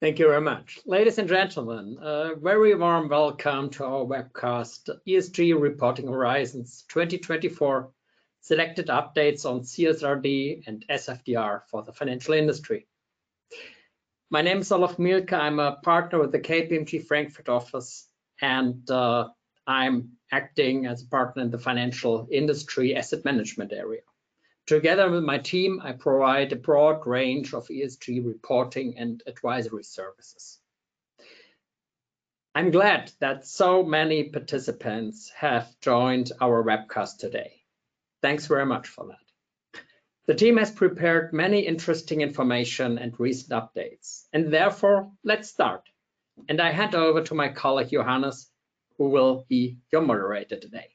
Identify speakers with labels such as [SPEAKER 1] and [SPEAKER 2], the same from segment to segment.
[SPEAKER 1] Thank you very much. Ladies and gentlemen, a very warm welcome to our webcast, ESG Reporting Horizons 2024 Selected Updates on CSRD and SFDR for the Financial Industry. My name is Olaf Mielke. I'm a partner with the KPMG Frankfurt office, and uh, I'm acting as a partner in the financial industry asset management area. Together with my team, I provide a broad range of ESG reporting and advisory services. I'm glad that so many participants have joined our webcast today. Thanks very much for that. The team has prepared many interesting information and recent updates, and therefore, let's start. And I hand over to my colleague Johannes, who will be your moderator today.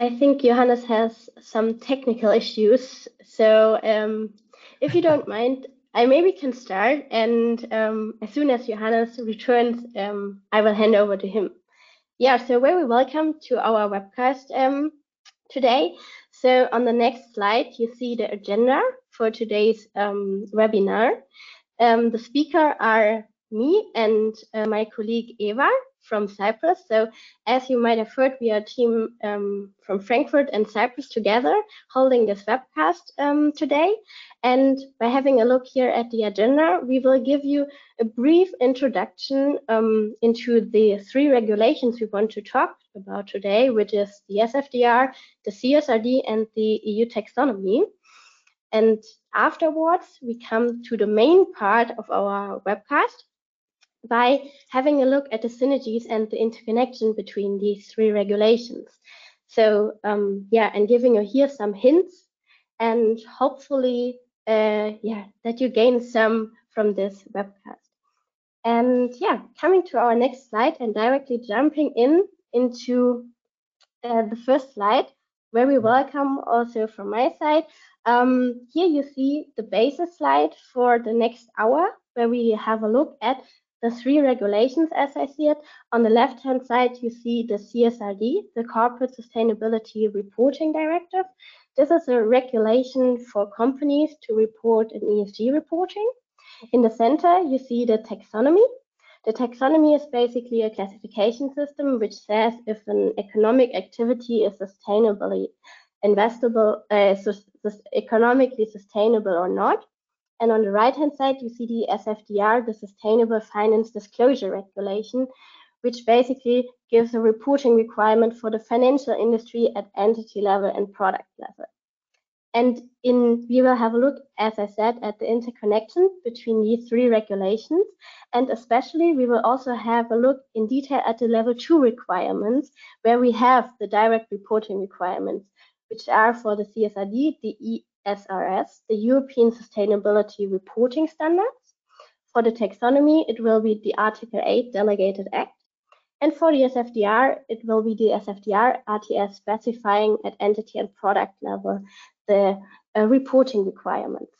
[SPEAKER 2] I think Johannes has some technical issues. So um, if you don't mind, I maybe can start. And um, as soon as Johannes returns, um, I will hand over to him. Yeah, so very welcome to our webcast um, today. So on the next slide, you see the agenda for today's um, webinar. Um, the speaker are me and uh, my colleague Eva from Cyprus. So as you might have heard, we are a team um, from Frankfurt and Cyprus together holding this webcast um, today. And by having a look here at the agenda, we will give you a brief introduction um, into the three regulations we want to talk about today, which is the SFDR, the CSRD, and the EU taxonomy. And afterwards, we come to the main part of our webcast, by having a look at the synergies and the interconnection between these three regulations. So um, yeah, and giving you here some hints and hopefully uh, yeah, that you gain some from this webcast. And yeah, coming to our next slide and directly jumping in into uh, the first slide, very welcome also from my side. Um, here you see the basis slide for the next hour, where we have a look at the three regulations as I see it. On the left-hand side, you see the CSRD, the Corporate Sustainability Reporting Directive. This is a regulation for companies to report in ESG reporting. In the center, you see the taxonomy. The taxonomy is basically a classification system which says if an economic activity is sustainably investable, uh, economically sustainable or not. And on the right-hand side, you see the SFDR, the Sustainable Finance Disclosure Regulation, which basically gives a reporting requirement for the financial industry at entity level and product level. And in we will have a look, as I said, at the interconnection between these three regulations. And especially we will also have a look in detail at the level two requirements, where we have the direct reporting requirements, which are for the CSRD, the ESRS, the European Sustainability Reporting Standards. For the taxonomy, it will be the Article 8 Delegated Act. And for the SFDR, it will be the SFDR RTS specifying at entity and product level the uh, reporting requirements.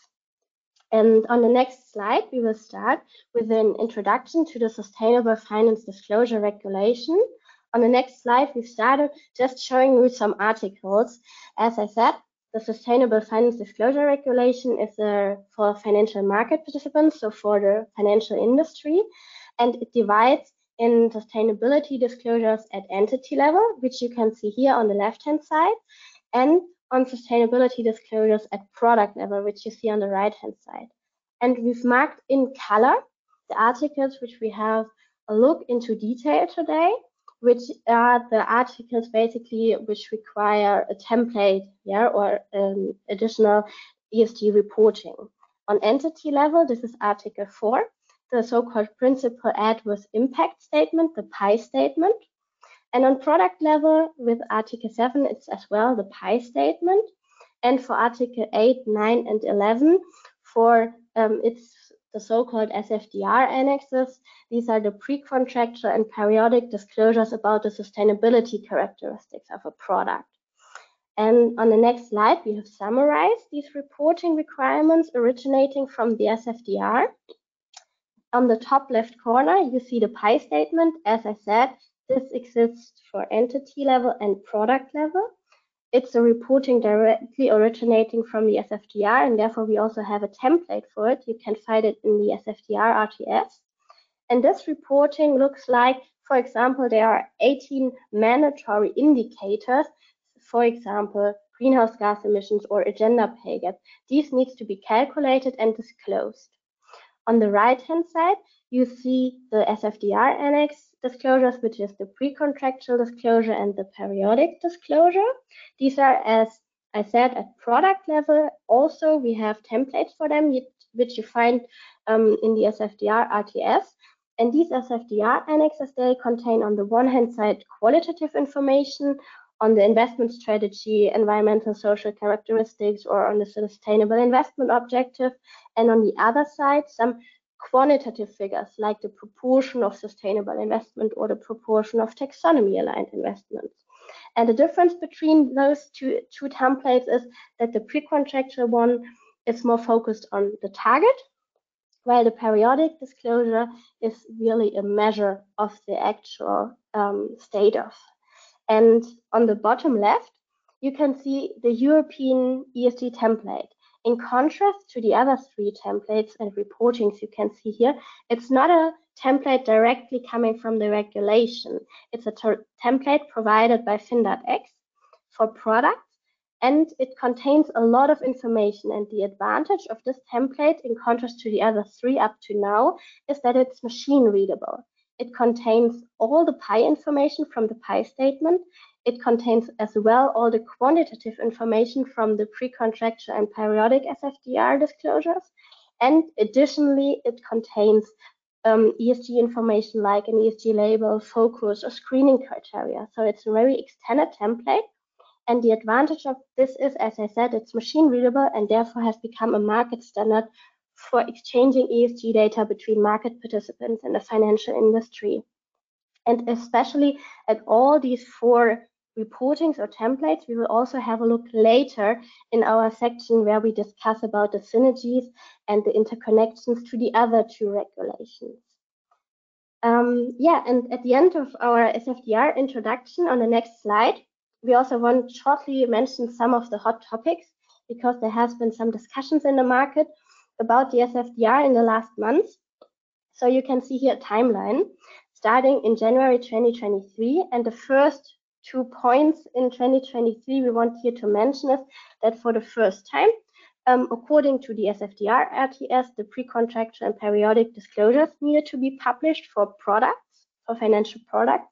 [SPEAKER 2] And on the next slide, we will start with an introduction to the Sustainable Finance Disclosure Regulation. On the next slide, we started just showing you some articles. As I said, the Sustainable Finance Disclosure Regulation is uh, for financial market participants, so for the financial industry, and it divides in sustainability disclosures at entity level, which you can see here on the left-hand side, and on sustainability disclosures at product level, which you see on the right-hand side. And we've marked in color the articles which we have a look into detail today which are the articles basically which require a template, yeah, or um, additional ESG reporting. On entity level, this is Article 4, the so-called principal adverse impact statement, the PAI statement. And on product level, with Article 7, it's as well the PAI statement. And for Article 8, 9, and 11, for um, its the so-called SFDR annexes. These are the pre-contractual and periodic disclosures about the sustainability characteristics of a product. And on the next slide, we have summarized these reporting requirements originating from the SFDR. On the top left corner, you see the PAI statement. As I said, This exists for entity level and product level. It's a reporting directly originating from the SFDR, and therefore we also have a template for it. You can find it in the SFDR RTS. And this reporting looks like, for example, there are 18 mandatory indicators, for example, greenhouse gas emissions or a gender pay gap. These needs to be calculated and disclosed. On the right-hand side, you see the SFDR annex disclosures, which is the pre-contractual disclosure and the periodic disclosure. These are, as I said, at product level. Also, we have templates for them, which you find um, in the SFDR RTS. And these SFDR annexes, they contain on the one hand side qualitative information on the investment strategy, environmental social characteristics, or on the sustainable investment objective. And on the other side, some quantitative figures like the proportion of sustainable investment or the proportion of taxonomy aligned investments. And the difference between those two, two templates is that the pre-contractual one is more focused on the target, while the periodic disclosure is really a measure of the actual um, status and on the bottom left, you can see the European ESG template. In contrast to the other three templates and reportings you can see here, it's not a template directly coming from the regulation. It's a template provided by FinDatEx for products and it contains a lot of information. And the advantage of this template, in contrast to the other three up to now, is that it's machine readable. It contains all the PAI information from the PAI statement. It contains as well all the quantitative information from the pre-contractual and periodic SFDR disclosures. And additionally, it contains um, ESG information like an ESG label, focus, or screening criteria. So it's a very extended template. And the advantage of this is, as I said, it's machine readable and therefore has become a market standard for exchanging ESG data between market participants in the financial industry. And especially at all these four reportings or templates, we will also have a look later in our section where we discuss about the synergies and the interconnections to the other two regulations. Um, yeah, and at the end of our SFDR introduction on the next slide, we also want shortly mention some of the hot topics because there has been some discussions in the market about the SFDR in the last months. So you can see here a timeline starting in January 2023. And the first two points in 2023 we want here to mention is that for the first time, um, according to the SFDR RTS, the pre-contractual and periodic disclosures needed to be published for products, for financial products,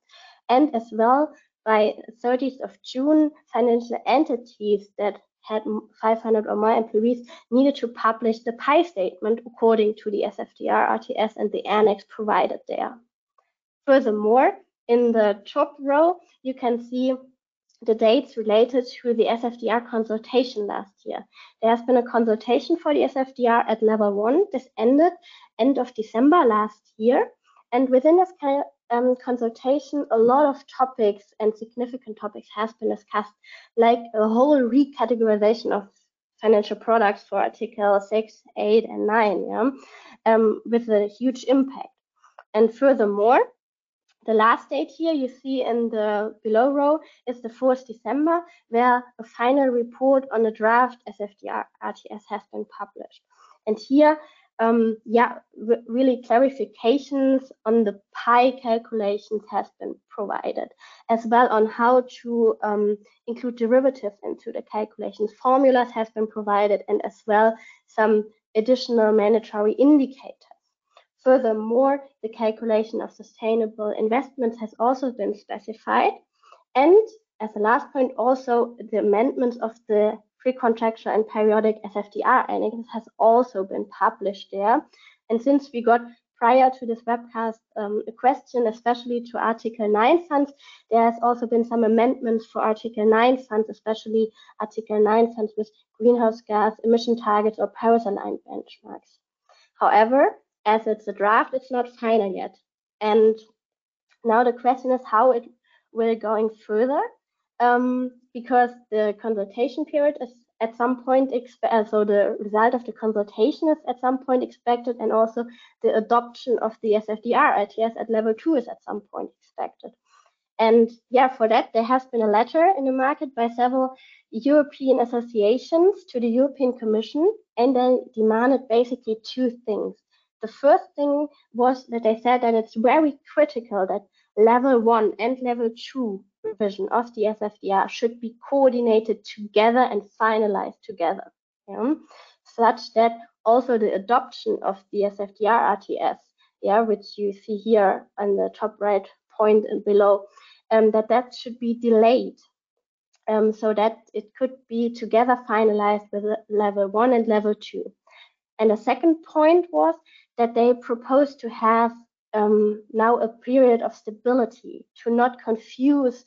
[SPEAKER 2] and as well by 30th of June, financial entities that had 500 or more employees needed to publish the PAI statement according to the SFDR RTS and the annex provided there. Furthermore, in the top row, you can see the dates related to the SFDR consultation last year. There has been a consultation for the SFDR at level one. This ended end of December last year. And within this um, consultation, a lot of topics and significant topics has been discussed, like a whole recategorization of financial products for Article 6, 8, and 9, yeah, um, with a huge impact. And furthermore, the last date here you see in the below row is the 4th December, where a final report on the draft SFDR RTS has been published. And here um, yeah, really clarifications on the PAI calculations has been provided, as well on how to um, include derivatives into the calculations. Formulas have been provided, and as well some additional mandatory indicators. Furthermore, the calculation of sustainable investments has also been specified. And as a last point, also the amendments of the pre-contractual and periodic SFDR annex has also been published there. And since we got prior to this webcast um, a question, especially to Article 9 funds, there has also been some amendments for Article 9 funds, especially Article 9 funds with greenhouse gas emission targets or Paris-aligned benchmarks. However, as it's a draft, it's not final yet. And now the question is how it will going further um, because the consultation period is at some point, uh, so the result of the consultation is at some point expected, and also the adoption of the SFDR RTS at level two is at some point expected. And yeah, for that, there has been a letter in the market by several European associations to the European Commission, and they demanded basically two things. The first thing was that they said that it's very critical that level one and level two revision of the SFDR should be coordinated together and finalized together, yeah? such that also the adoption of the SFDR RTS, yeah, which you see here on the top right point and below, um, that that should be delayed um, so that it could be together finalized with level one and level two. And the second point was that they propose to have um, now a period of stability to not confuse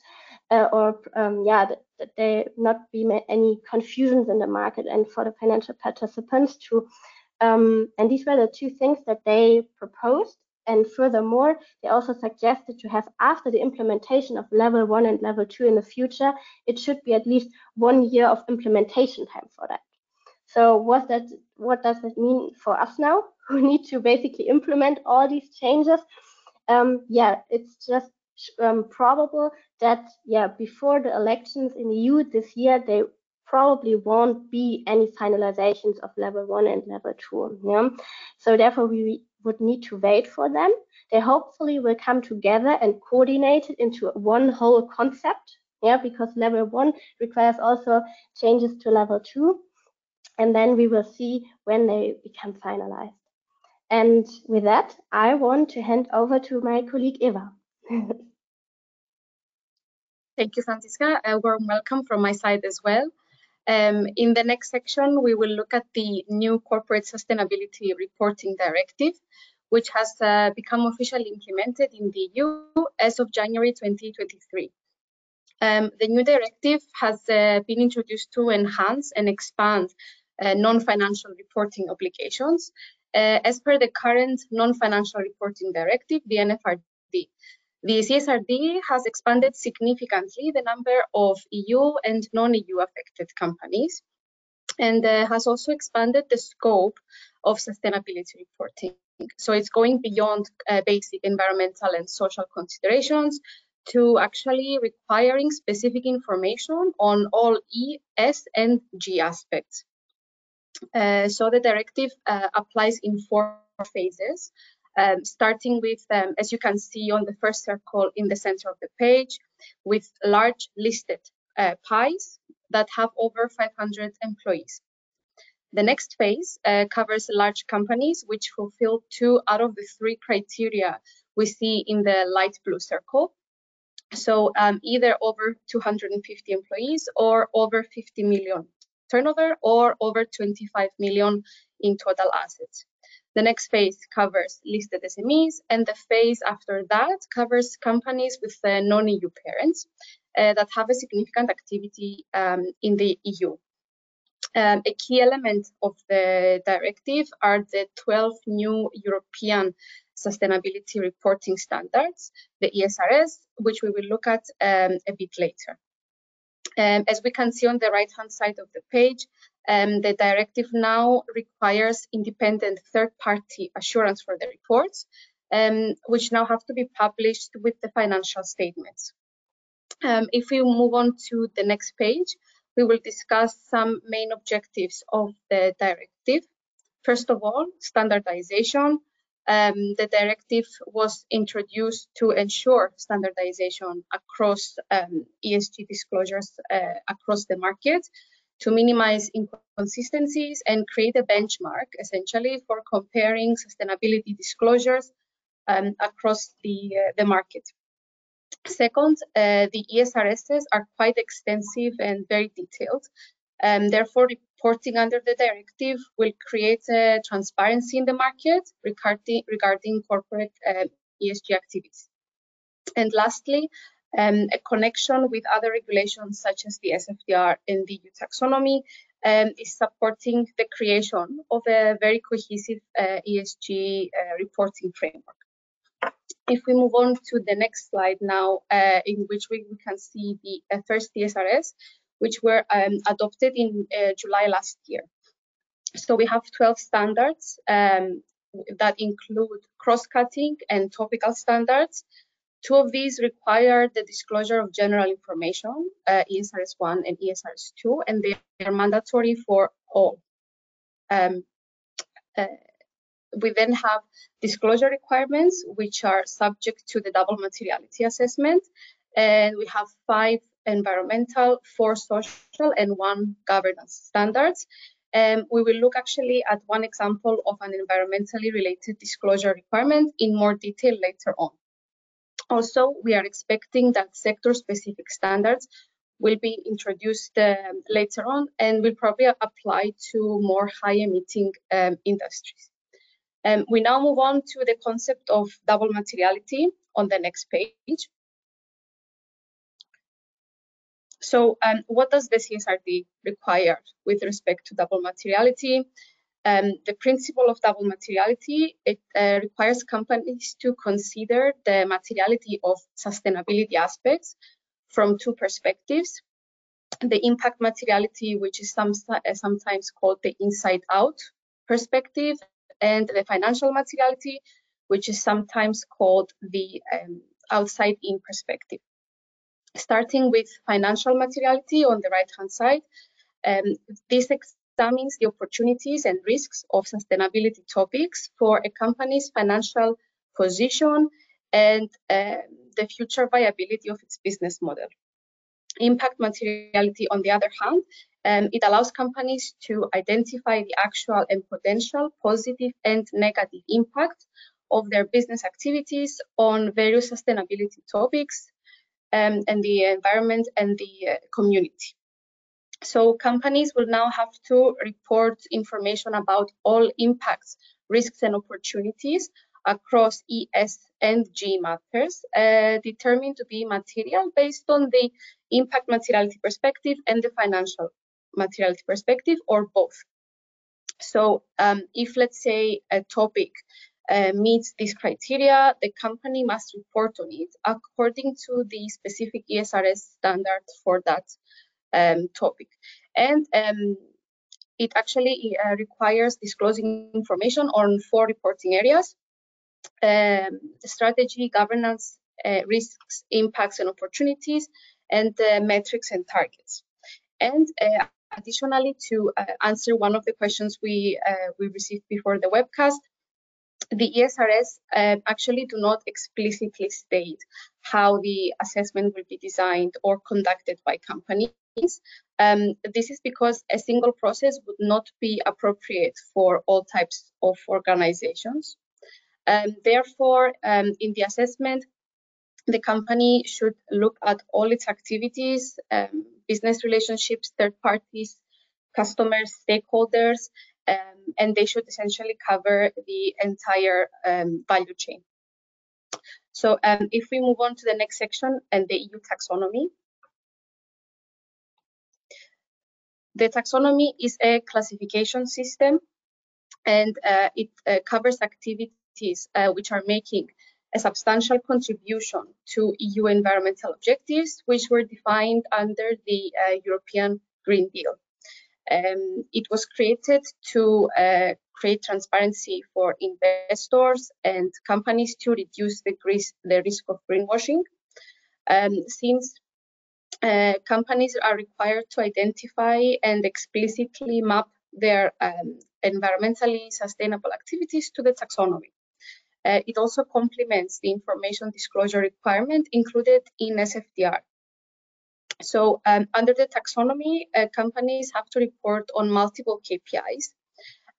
[SPEAKER 2] uh, or um, yeah that, that, there not be any confusions in the market and for the financial participants to um, and these were the two things that they proposed and furthermore, they also suggested to have after the implementation of level one and level two in the future, it should be at least one year of implementation time for that. So what that what does that mean for us now? Who need to basically implement all these changes? Um, yeah, it's just um, probable that yeah before the elections in the EU this year, they probably won't be any finalizations of level one and level two. Yeah? So therefore, we would need to wait for them. They hopefully will come together and coordinate it into one whole concept. Yeah, because level one requires also changes to level two. And then we will see when they become finalized. And with that, I want to hand over to my colleague Eva.
[SPEAKER 3] Thank you, Francisca. A warm welcome from my side as well. Um, in the next section, we will look at the new Corporate Sustainability Reporting Directive, which has uh, become officially implemented in the EU as of January 2023. Um, the new directive has uh, been introduced to enhance and expand uh, non-financial reporting obligations. Uh, as per the current non-financial reporting directive, the NFRD, the CSRD has expanded significantly the number of EU and non-EU affected companies and uh, has also expanded the scope of sustainability reporting. So it's going beyond uh, basic environmental and social considerations to actually requiring specific information on all E, S, and G aspects. Uh, so the directive uh, applies in four phases um, starting with, um, as you can see on the first circle in the center of the page, with large listed uh, PIEs that have over 500 employees. The next phase uh, covers large companies which fulfill two out of the three criteria we see in the light blue circle. So um, either over 250 employees or over 50 million turnover or over 25 million in total assets. The next phase covers listed SMEs, and the phase after that covers companies with uh, non-EU parents uh, that have a significant activity um, in the EU. Um, a key element of the directive are the 12 new European sustainability reporting standards, the ESRS, which we will look at um, a bit later. Um, as we can see on the right-hand side of the page, um, the directive now requires independent third-party assurance for the reports, um, which now have to be published with the financial statements. Um, if we move on to the next page, we will discuss some main objectives of the directive. First of all, standardization, um, the directive was introduced to ensure standardization across um, ESG disclosures uh, across the market to minimize inconsistencies and create a benchmark essentially for comparing sustainability disclosures um, across the, uh, the market. Second, uh, the ESRSs are quite extensive and very detailed. Um, therefore, reporting under the directive will create a transparency in the market regarding, regarding corporate uh, ESG activities. And lastly, um, a connection with other regulations such as the SFDR and the EU taxonomy um, is supporting the creation of a very cohesive uh, ESG uh, reporting framework. If we move on to the next slide now, uh, in which we, we, can see the uh, first ESRS, which were um, adopted in uh, July last year. So we have 12 standards um, that include cross-cutting and topical standards Two of these require the disclosure of general information, uh, ESRS 1 and ESRS 2, and they are mandatory for all. Um, uh, we then have disclosure requirements, which are subject to the double materiality assessment. And we have five environmental, four social, and one governance standards. Um, we will look actually at one example of an environmentally related disclosure requirement in more detail later on. Also, we are expecting that sector-specific standards will be introduced um, later on and will probably apply to more high-emitting um, industries. Um, we now move on to the concept of double materiality on the next page. So um, what does the CSRD require with respect to double materiality? Um, the principle of double materiality, it uh, requires companies to consider the materiality of sustainability aspects from two perspectives. The impact materiality, which is some, uh, sometimes called the inside out perspective, and the financial materiality, which is sometimes called the um, outside in perspective. Starting with financial materiality on the right hand side, um, this examines the opportunities and risks of sustainability topics for a company's financial position and uh, the future viability of its business model. Impact materiality, on the other hand, um, it allows companies to identify the actual and potential positive and negative impact of their business activities on various sustainability topics um, and the environment and the uh, community. So companies will now have to report information about all impacts, risks and opportunities across ES and G matters uh, determined to be material based on the impact materiality perspective and the financial materiality perspective or both. So um, if let's say a topic uh, meets these criteria, the company must report on it according to the specific ESRS standard for that um, topic. And um, it actually uh, requires disclosing information on four reporting areas, um, strategy, governance, uh, risks, impacts and opportunities, and metrics and targets. And uh, additionally, to uh, answer one of the questions we, we received before the webcast, the ESRS uh, actually do not explicitly state how the assessment will be designed or conducted by companies. Um, this is because a single process would not be appropriate for all types of organizations. Um, therefore, um, in the assessment, the company should look at all its activities, um, business relationships, third parties, customers, stakeholders, um, and they should essentially cover the entire um, value chain. So um, if we move on to the next section and the EU taxonomy. The taxonomy is a classification system and uh, it uh, covers activities uh, which are making a substantial contribution to EU environmental objectives, which were defined under the uh, European Green Deal. Um, it was created to uh, create transparency for investors and companies to reduce the, the risk of greenwashing. Um, since uh, companies are required to identify and explicitly map their um, environmentally sustainable activities to the taxonomy. Uh, it also complements the information disclosure requirement included in SFDR. So um, under the taxonomy, uh, companies have to report on multiple KPIs.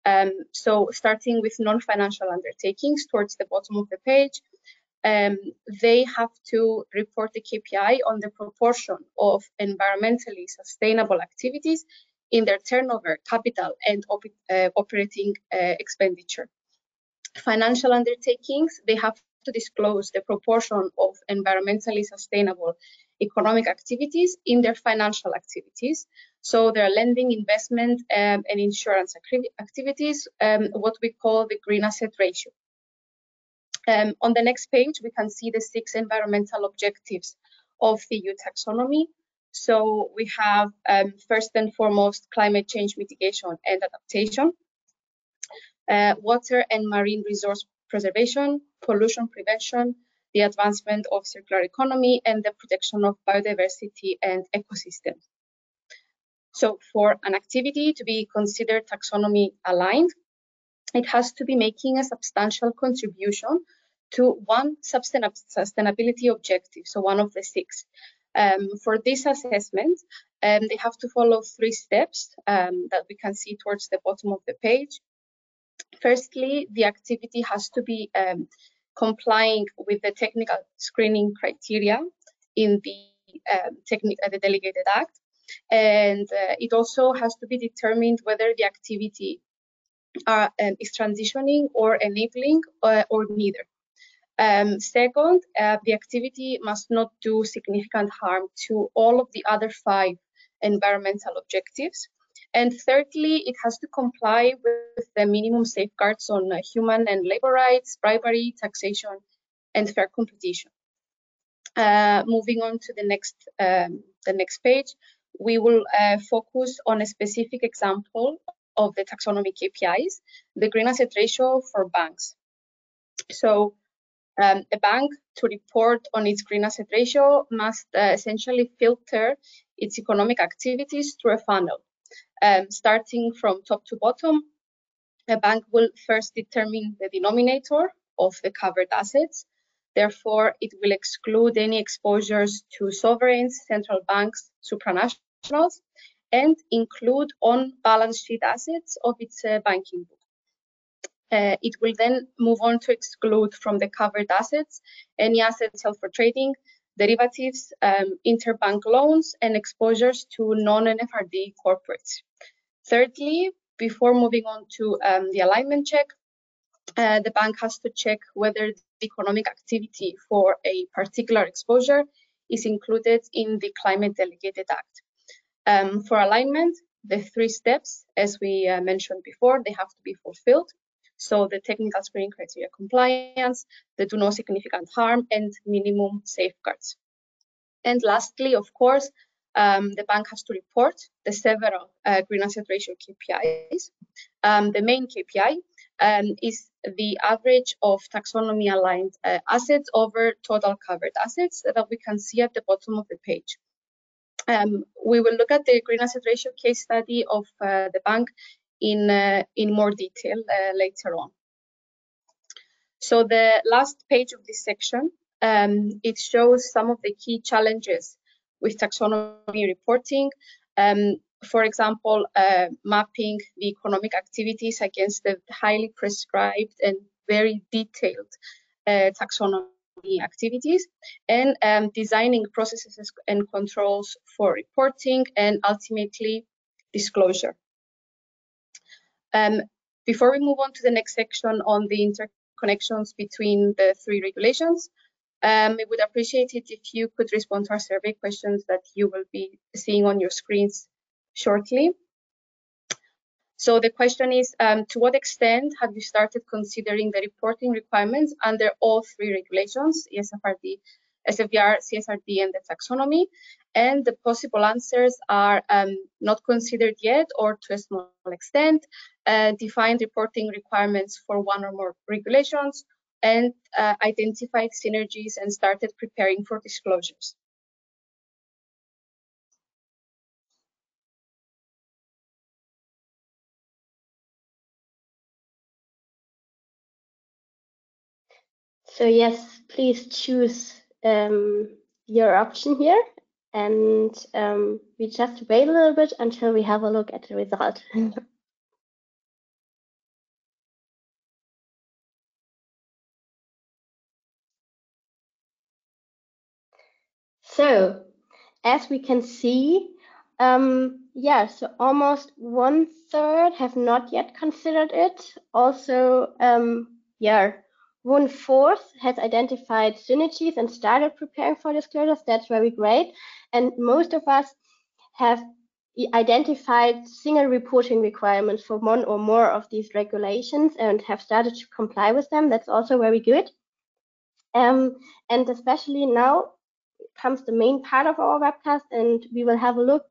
[SPEAKER 3] Um, so starting with non-financial undertakings towards the bottom of the page, um, they have to report the KPI on the proportion of environmentally sustainable activities in their turnover, capital, and op uh, operating uh, expenditure. Financial undertakings, they have to disclose the proportion of environmentally sustainable economic activities in their financial activities. So their lending, investment, um, and insurance activities, um, what we call the green asset ratio. Um, on the next page, we can see the six environmental objectives of the EU taxonomy. So we have um, first and foremost climate change mitigation and adaptation, uh, water and marine resource preservation, pollution prevention, the advancement of circular economy, and the protection of biodiversity and ecosystems. So for an activity to be considered taxonomy aligned, it has to be making a substantial contribution to one sustainability objective, so one of the six. Um, for this assessment, um, they have to follow three steps um, that we can see towards the bottom of the page. Firstly, the activity has to be um, complying with the technical screening criteria in the, um, uh, the delegated act. And uh, it also has to be determined whether the activity are, um, is transitioning or enabling uh, or neither. Um, second, uh, the activity must not do significant harm to all of the other five environmental objectives. And thirdly, it has to comply with the minimum safeguards on uh, human and labor rights, bribery, taxation, and fair competition. Uh, moving on to the next, um, the next page, we will uh, focus on a specific example of the taxonomy KPIs, the green asset ratio for banks. So um, a bank to report on its green asset ratio must uh, essentially filter its economic activities through a funnel. Um, starting from top to bottom, a bank will first determine the denominator of the covered assets. Therefore, it will exclude any exposures to sovereigns, central banks, supranationals, and include on-balance sheet assets of its uh, banking book. Uh, it will then move on to exclude from the covered assets any assets held for trading, derivatives, um, interbank loans, and exposures to non-NFRD corporates. Thirdly, before moving on to um, the alignment check, uh, the bank has to check whether the economic activity for a particular exposure is included in the Climate Delegated Act. Um, for alignment, the three steps, as we uh, mentioned before, they have to be fulfilled. So the technical screening criteria compliance, the do no significant harm, and minimum safeguards. And lastly, of course, um, the bank has to report the several uh, green asset ratio KPIs. Um, the main KPI um, is the average of taxonomy aligned uh, assets over total covered assets that we can see at the bottom of the page. Um, we will look at the green asset ratio case study of uh, the bank in, uh, in more detail uh, later on. So the last page of this section, um, it shows some of the key challenges with taxonomy reporting. Um, for example, uh, mapping the economic activities against the highly prescribed and very detailed uh, taxonomy activities, and um, designing processes and controls for reporting and ultimately disclosure. Um, before we move on to the next section on the interconnections between the three regulations, um, we would appreciate it if you could respond to our survey questions that you will be seeing on your screens shortly. So the question is, um, to what extent have you started considering the reporting requirements under all three regulations, ESFRD, SFDR, CSRD, and the taxonomy? And the possible answers are um, not considered yet or to a small extent, uh, defined reporting requirements for one or more regulations, and uh, identified synergies and started preparing for disclosures.
[SPEAKER 2] So yes, please choose um, your option here and um, we just wait a little bit until we have a look at the result. so, as we can see, um, yeah, so almost one third have not yet considered it. Also, um, yeah, one fourth has identified synergies and started preparing for disclosures. That's very great. And most of us have identified single reporting requirements for one or more of these regulations and have started to comply with them. That's also very good. Um, and especially now comes the main part of our webcast and we will have a look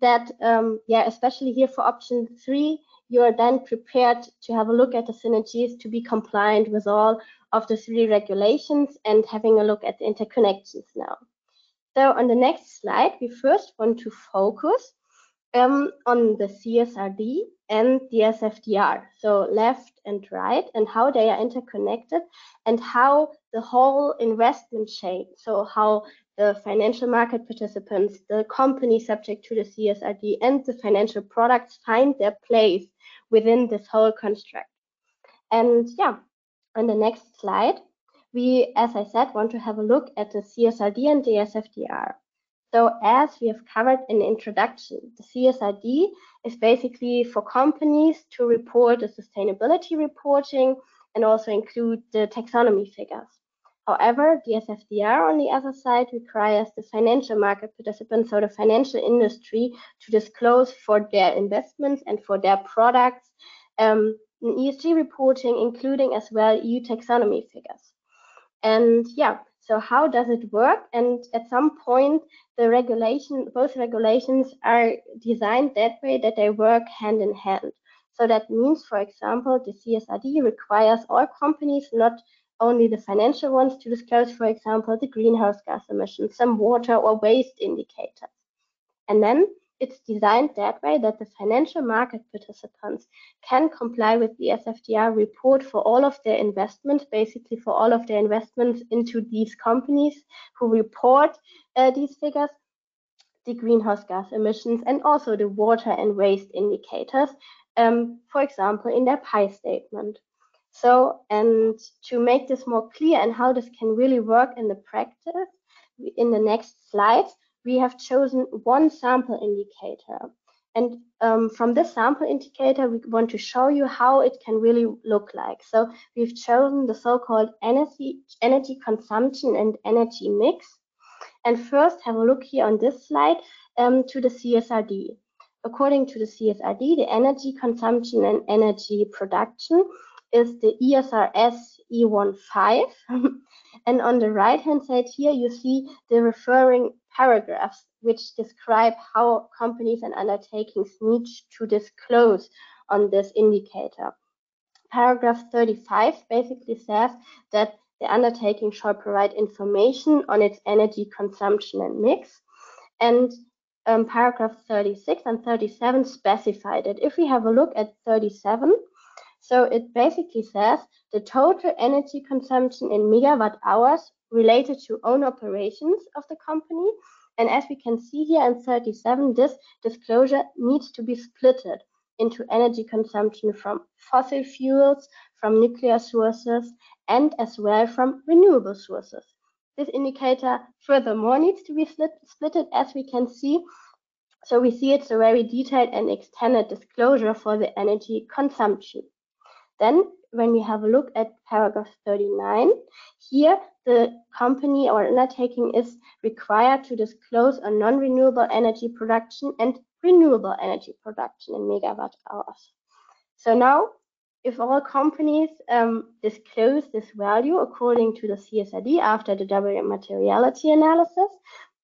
[SPEAKER 2] that, um, yeah, especially here for option three, you are then prepared to have a look at the synergies to be compliant with all of the three regulations and having a look at the interconnections now. So on the next slide, we first want to focus um, on the CSRD and the SFDR, so left and right, and how they are interconnected and how the whole investment chain, so how the financial market participants, the company subject to the CSRD, and the financial products find their place within this whole construct. And yeah, on the next slide, we, as I said, want to have a look at the CSRD and the SFDR. So as we have covered in the introduction, the CSRD is basically for companies to report the sustainability reporting and also include the taxonomy figures. However, the SFDR on the other side requires the financial market participants, so the financial industry, to disclose for their investments and for their products um, ESG reporting, including as well EU taxonomy figures. And yeah, so how does it work? And at some point, the regulation, both regulations are designed that way that they work hand in hand. So that means, for example, the CSRD requires all companies not only the financial ones to disclose, for example, the greenhouse gas emissions, some water or waste indicators. And then it's designed that way that the financial market participants can comply with the SFDR report for all of their investments, basically for all of their investments into these companies who report uh, these figures, the greenhouse gas emissions, and also the water and waste indicators, um, for example, in their PAI statement. So, and to make this more clear and how this can really work in the practice, in the next slides, we have chosen one sample indicator. And um, from this sample indicator, we want to show you how it can really look like. So we've chosen the so-called energy, energy consumption and energy mix. And first have a look here on this slide um, to the CSRD. According to the CSRD, the energy consumption and energy production is the ESRS E15. and on the right hand side here, you see the referring paragraphs which describe how companies and undertakings need to disclose on this indicator. Paragraph 35 basically says that the undertaking shall provide information on its energy consumption and mix. And um, paragraph 36 and 37 specify that. If we have a look at 37, so it basically says the total energy consumption in megawatt hours related to own operations of the company. And as we can see here in 37, this disclosure needs to be splitted into energy consumption from fossil fuels, from nuclear sources, and as well from renewable sources. This indicator furthermore needs to be split, splitted as we can see. So we see it's a very detailed and extended disclosure for the energy consumption. Then when we have a look at paragraph 39, here the company or undertaking is required to disclose a non-renewable energy production and renewable energy production in megawatt hours. So now, if all companies um, disclose this value according to the CSRD after the double materiality analysis,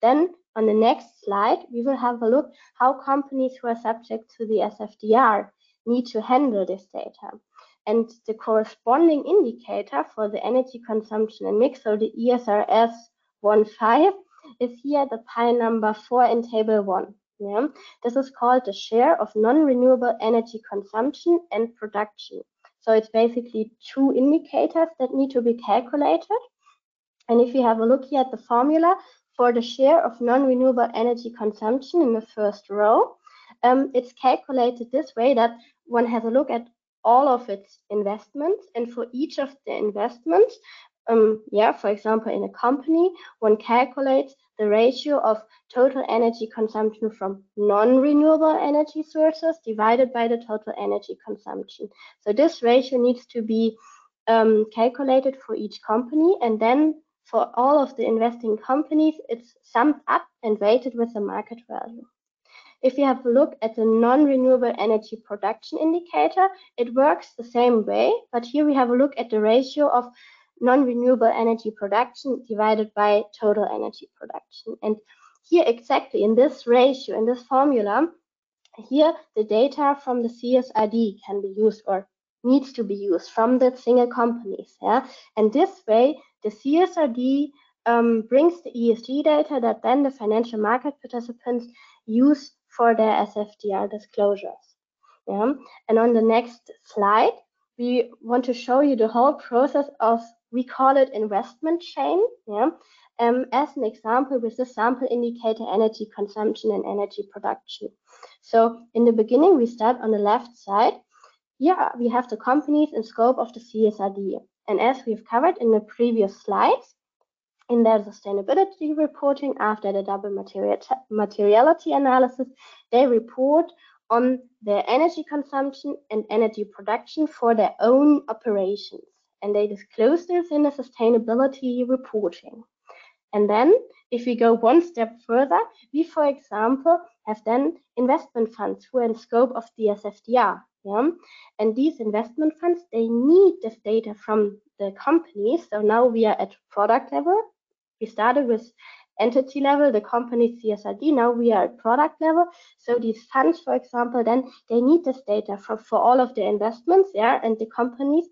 [SPEAKER 2] then on the next slide, we will have a look how companies who are subject to the SFDR need to handle this data and the corresponding indicator for the energy consumption and mix, so the ESRS 15, is here the PAI number 4 in table 1. Yeah? This is called the share of non-renewable energy consumption and production. So it's basically two indicators that need to be calculated. And if you have a look here at the formula for the share of non-renewable energy consumption in the first row, um, it's calculated this way that one has a look at all of its investments. And for each of the investments, um, yeah, for example, in a company, one calculates the ratio of total energy consumption from non-renewable energy sources divided by the total energy consumption. So this ratio needs to be um, calculated for each company and then for all of the investing companies, it's summed up and weighted with the market value. If you have a look at the non-renewable energy production indicator, it works the same way, but here we have a look at the ratio of non-renewable energy production divided by total energy production. And here exactly in this ratio, in this formula, here the data from the CSRD can be used or needs to be used from the single companies. Yeah, and this way the CSRD um, brings the ESG data that then the financial market participants use for their SFDR disclosures. Yeah, and on the next slide, we want to show you the whole process of we call it investment chain. Yeah, um, as an example with the sample indicator energy consumption and energy production. So in the beginning, we start on the left side. Here we have the companies and scope of the CSRD. And as we've covered in the previous slides, in their sustainability reporting after the double materiality analysis, they report on their energy consumption and energy production for their own operations. And they disclose this in the sustainability reporting. And then if we go one step further, we, for example, have then investment funds who are in scope of the SFDR. Yeah? And these investment funds, they need this data from the companies. So now we are at product level. We started with entity level, the company CSRD. Now we are at product level. So these funds, for example, then they need this data for, for all of the investments, yeah, and the companies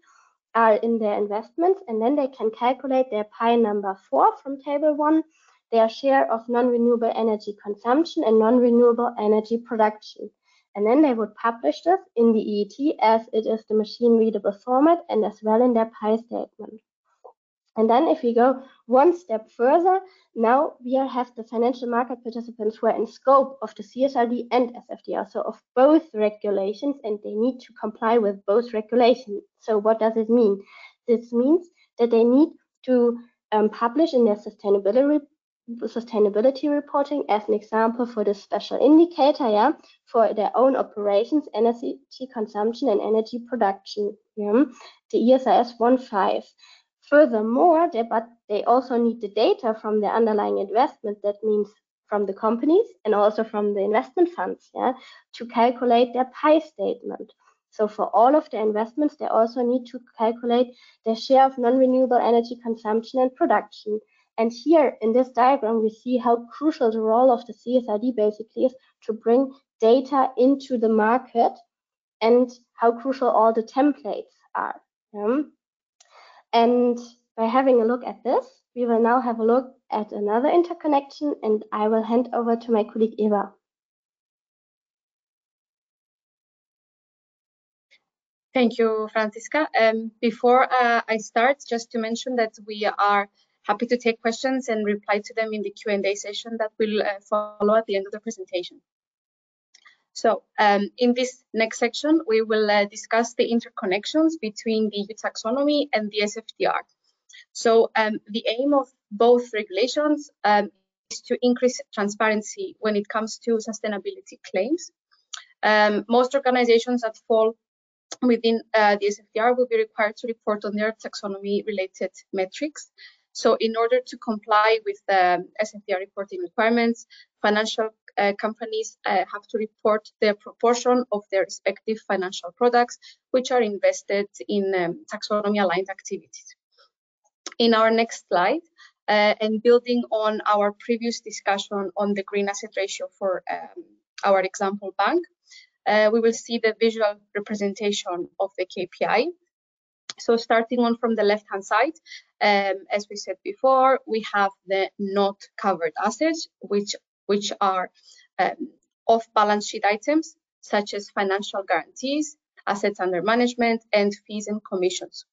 [SPEAKER 2] are in their investments, and then they can calculate their PAI number four from table one, their share of non-renewable energy consumption and non-renewable energy production. And then they would publish this in the EET as it is the machine readable format and as well in their PAI statement. And then if we go one step further, now we have the financial market participants who are in scope of the CSRD and SFDR, so of both regulations, and they need to comply with both regulations. So what does it mean? This means that they need to um, publish in their sustainability sustainability reporting as an example for the special indicator yeah for their own operations energy consumption and energy production yeah the ESRS 1.5 Furthermore, they, but they also need the data from the underlying investment. That means from the companies and also from the investment funds, yeah, to calculate their PAI statement. So for all of the investments, they also need to calculate their share of non-renewable energy consumption and production. And here in this diagram, we see how crucial the role of the CSRD basically is to bring data into the market and how crucial all the templates are. And by having a look at this, we will now have a look at another interconnection and I will hand over to my colleague Eva.
[SPEAKER 3] Thank you, Franziska. Um, before uh, I start, just to mention that we are happy to take questions and reply to them in the Q&A session that will uh, follow at the end of the presentation. So um, in this next section, we will uh, discuss the interconnections between the EU taxonomy and the SFDR. So um, the aim of both regulations um, is to increase transparency when it comes to sustainability claims. Um, most organizations that fall within uh, the SFDR will be required to report on their taxonomy related metrics. So in order to comply with the SFDR reporting requirements, financial uh, companies uh, have to report the proportion of their respective financial products which are invested in um, taxonomy aligned activities. In our next slide, uh, and building on our previous discussion on the green asset ratio for um, our example bank, uh, we will see the visual representation of the KPI. So starting on from the left-hand side, um, as we said before, we have the not covered assets, which which are um, off-balance sheet items such as financial guarantees, assets under management, and fees and commissions.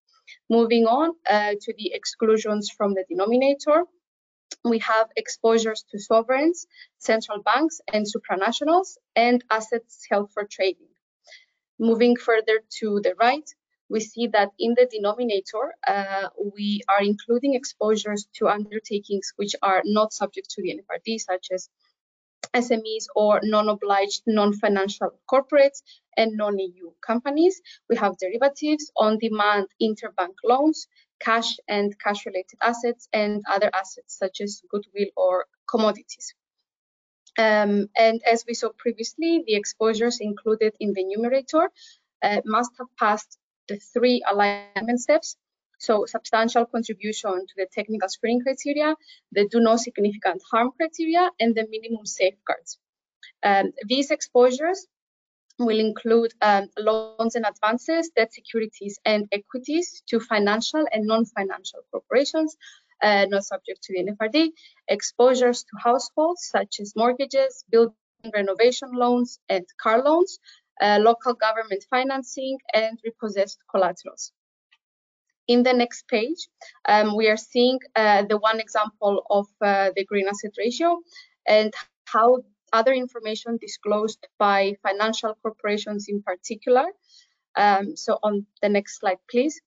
[SPEAKER 3] Moving on uh, to the exclusions from the denominator, we have exposures to sovereigns, central banks, and supranationals, and assets held for trading. Moving further to the right, we see that in the denominator, uh, we are including exposures to undertakings which are not subject to the NFRD, such as SMEs or non-obliged non-financial corporates and non-EU companies. We have derivatives, on-demand interbank loans, cash and cash-related assets, and other assets such as goodwill or commodities. Um, and as we saw previously, the exposures included in the numerator uh, must have passed the three alignment steps so substantial contribution to the technical screening criteria, the do no significant harm criteria, and the minimum safeguards. Um, these exposures will include um, loans and advances, debt securities and equities to financial and non-financial corporations uh, not subject to the NFRD, exposures to households such as mortgages, building renovation loans and car loans, uh, local government financing and repossessed collaterals. In the next page, um, we are seeing uh, the one example of uh, the green asset ratio and how other information disclosed by financial corporations in particular. Um, so on the next slide, please.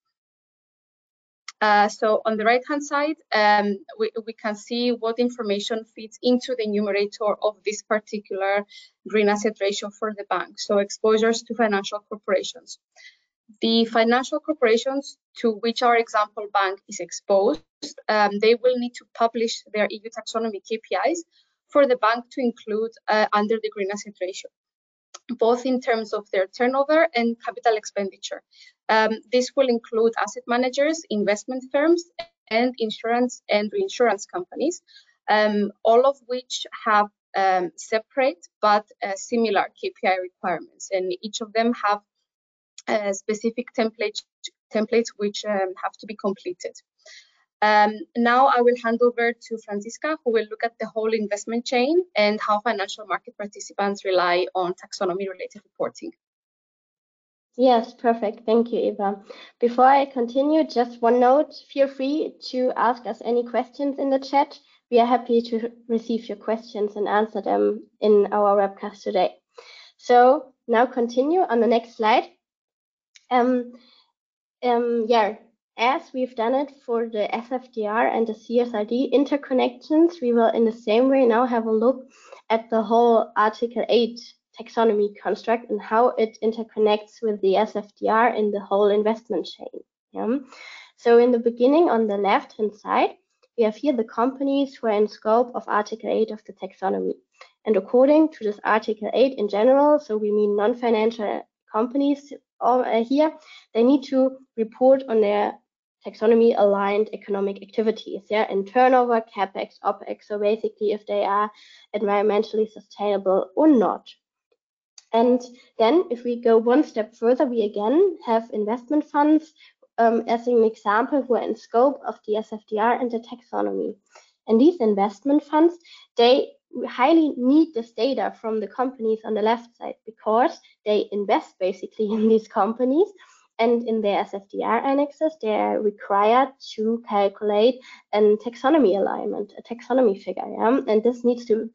[SPEAKER 3] Uh, so on the right hand side, um, we, we, can see what information fits into the numerator of this particular green asset ratio for the bank. So exposures to financial corporations. The financial corporations to which our example bank is exposed, um, they will need to publish their EU taxonomy KPIs for the bank to include uh, under the green asset ratio, both in terms of their turnover and capital expenditure. Um, this will include asset managers, investment firms, and insurance and reinsurance companies, um, all of which have um, separate but uh, similar KPI requirements, and each of them have uh, specific templates templates which um, have to be completed. Um, now I will hand over to Franziska, who will look at the whole investment chain and how financial market participants rely on taxonomy-related reporting.
[SPEAKER 2] Yes, perfect. Thank you, Eva. Before I continue, just one note, feel free to ask us any questions in the chat. We are happy to receive your questions and answer them in our webcast today. So now continue on the next slide. Um, um, yeah, as we've done it for the SFDR and the CSRD interconnections, we will in the same way now have a look at the whole Article 8 taxonomy construct and how it interconnects with the SFDR in the whole investment chain. Yeah. So in the beginning on the left hand side, we have here the companies who are in scope of Article 8 of the taxonomy. And according to this Article 8 in general, so we mean non-financial companies uh, here, they need to report on their taxonomy aligned economic activities, yeah, in turnover, capex, opex, so basically if they are environmentally sustainable or not. And then if we go one step further, we again have investment funds um, as an example who are in scope of the SFDR and the taxonomy. And these investment funds, they highly need this data from the companies on the left side because they invest basically in these companies and in their SFDR annexes, they are required to calculate a taxonomy alignment, a taxonomy figure, yeah? And this needs to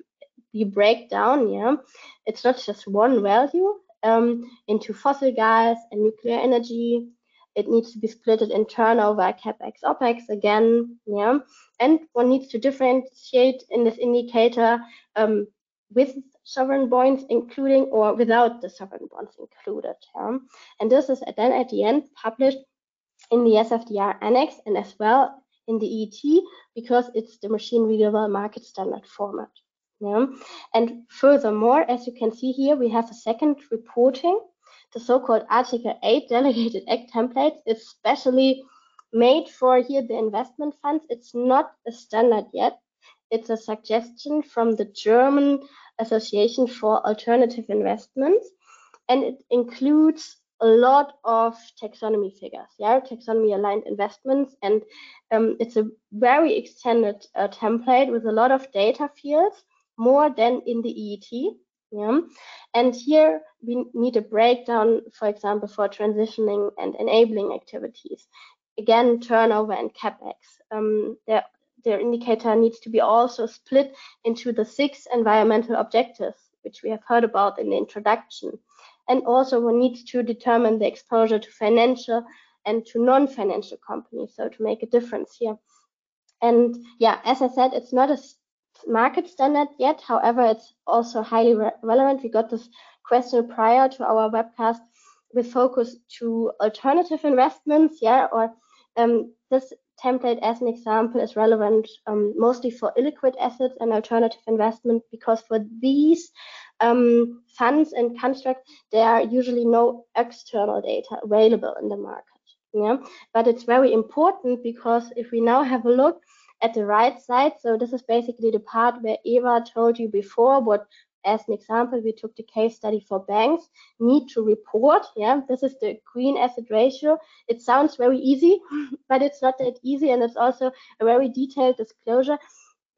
[SPEAKER 2] be break down. yeah? It's not just one value um, into fossil gas and nuclear energy. It needs to be split in turnover, capex, opex again, yeah? And one needs to differentiate in this indicator um, with sovereign bonds including or without the sovereign bonds included. Yeah? And this is then at the end published in the SFDR annex and as well in the EET because it's the machine readable market standard format. Yeah? And furthermore, as you can see here, we have a second reporting, the so-called Article 8 Delegated Act template. It's specially made for here the investment funds. It's not a standard yet. It's a suggestion from the German Association for Alternative Investments, and it includes a lot of taxonomy figures, yeah, taxonomy aligned investments, and um, it's a very extended uh, template with a lot of data fields, more than in the EET. Yeah, and here we need a breakdown, for example, for transitioning and enabling activities. Again, turnover and capex. Um, there their indicator needs to be also split into the six environmental objectives, which we have heard about in the introduction. And also one needs to determine the exposure to financial and to non-financial companies, so to make a difference here. And yeah, as I said, it's not a market standard yet. However, it's also highly re relevant. We got this question prior to our webcast with focus to alternative investments, yeah, or um, this template as an example is relevant um, mostly for illiquid assets and alternative investment because for these um, funds and constructs, there are usually no external data available in the market. Yeah, but it's very important because if we now have a look at the right side, so this is basically the part where Eva told you before what as an example, we took the case study for banks need to report. Yeah, this is the green asset ratio. It sounds very easy, but it's not that easy, and it's also a very detailed disclosure.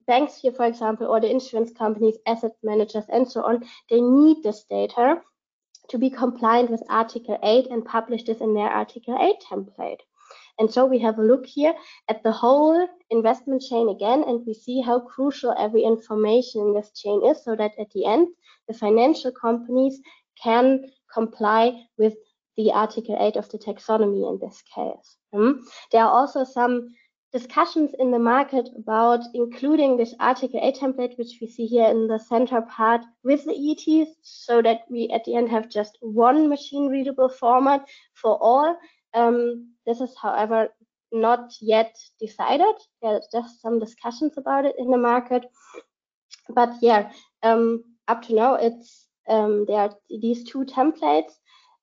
[SPEAKER 2] Banks here, for example, or the insurance companies, asset managers, and so on, they need this data to be compliant with Article 8 and publish this in their Article 8 template. And so we have a look here at the whole investment chain again, and we see how crucial every information in this chain is so that at the end, the financial companies can comply with the Article 8 of the taxonomy in this case. Um, there are also some discussions in the market about including this Article 8 template, which we see here in the center part with the EETs, so that we at the end have just one machine readable format for all um, this is, however, not yet decided. There's just some discussions about it in the market. But yeah, um, up to now, it's um, there are these two templates.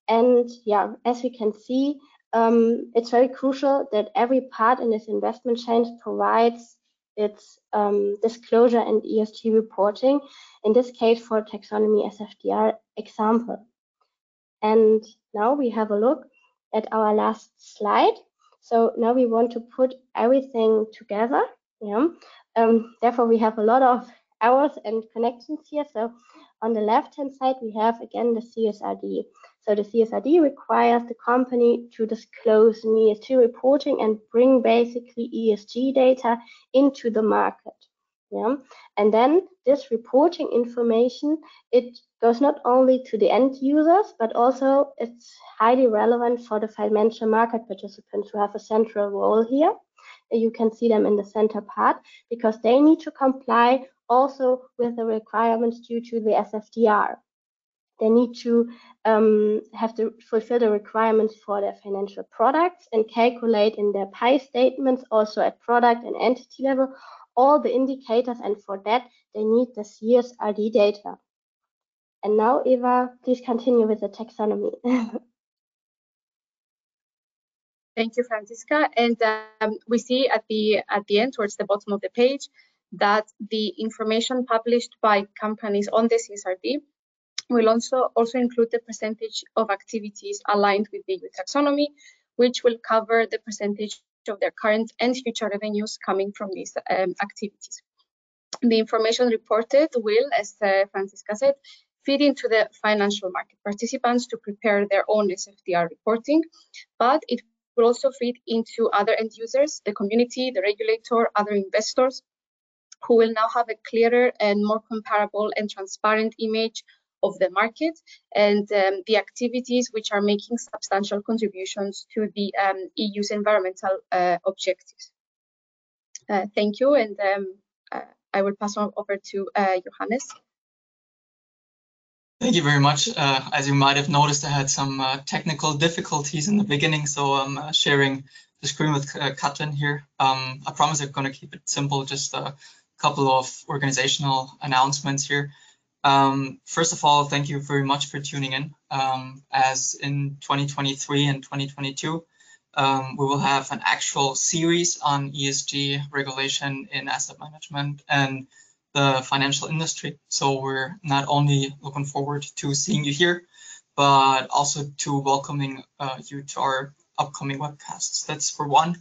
[SPEAKER 2] And yeah, as we can see, um, it's very crucial that every part in this investment chain provides its um, disclosure and ESG reporting, in this case for taxonomy SFDR example. And now we have a look at our last slide. So now we want to put everything together. Yeah. Um, therefore, we have a lot of hours and connections here. So on the left-hand side, we have again the CSRD. So the CSRD requires the company to disclose ESG reporting and bring basically ESG data into the market. Yeah. And then this reporting information, it goes not only to the end users, but also it's highly relevant for the financial market participants who have a central role here. You can see them in the center part because they need to comply also with the requirements due to the SFDR. They need to um, have to fulfill the requirements for their financial products and calculate in their PAI statements also at product and entity level all the indicators and for that they need the CSRD data. And now Eva, please continue with the taxonomy.
[SPEAKER 3] Thank you, Franziska. And um, we see at the at the end, towards the bottom of the page, that the information published by companies on the CSRD will also also include the percentage of activities aligned with the EU taxonomy, which will cover the percentage of their current and future revenues coming from these um, activities. The information reported will, as uh, Franziska said, feed into the financial market participants to prepare their own SFDR reporting, but it will also feed into other end users, the community, the regulator, other investors, who will now have a clearer and more comparable and transparent image of the market and um, the activities which are making substantial contributions to the um, EU's environmental uh, objectives. Uh, thank you, and um, uh, I will pass on over to uh, Johannes.
[SPEAKER 4] Thank you very much. Uh, as you might have noticed, I had some technical difficulties in the beginning, so I'm sharing the screen with Katrin here. Um, I promise I'm going to keep it simple, just a couple of organizational announcements here. Um, first of all, thank you very much for tuning in. Um, as in 2023 and 2022, um, we will have an actual series on ESG regulation in asset management and the financial industry. So we're not only looking forward to seeing you here, but also to welcoming uh, you to our upcoming webcasts. That's for one.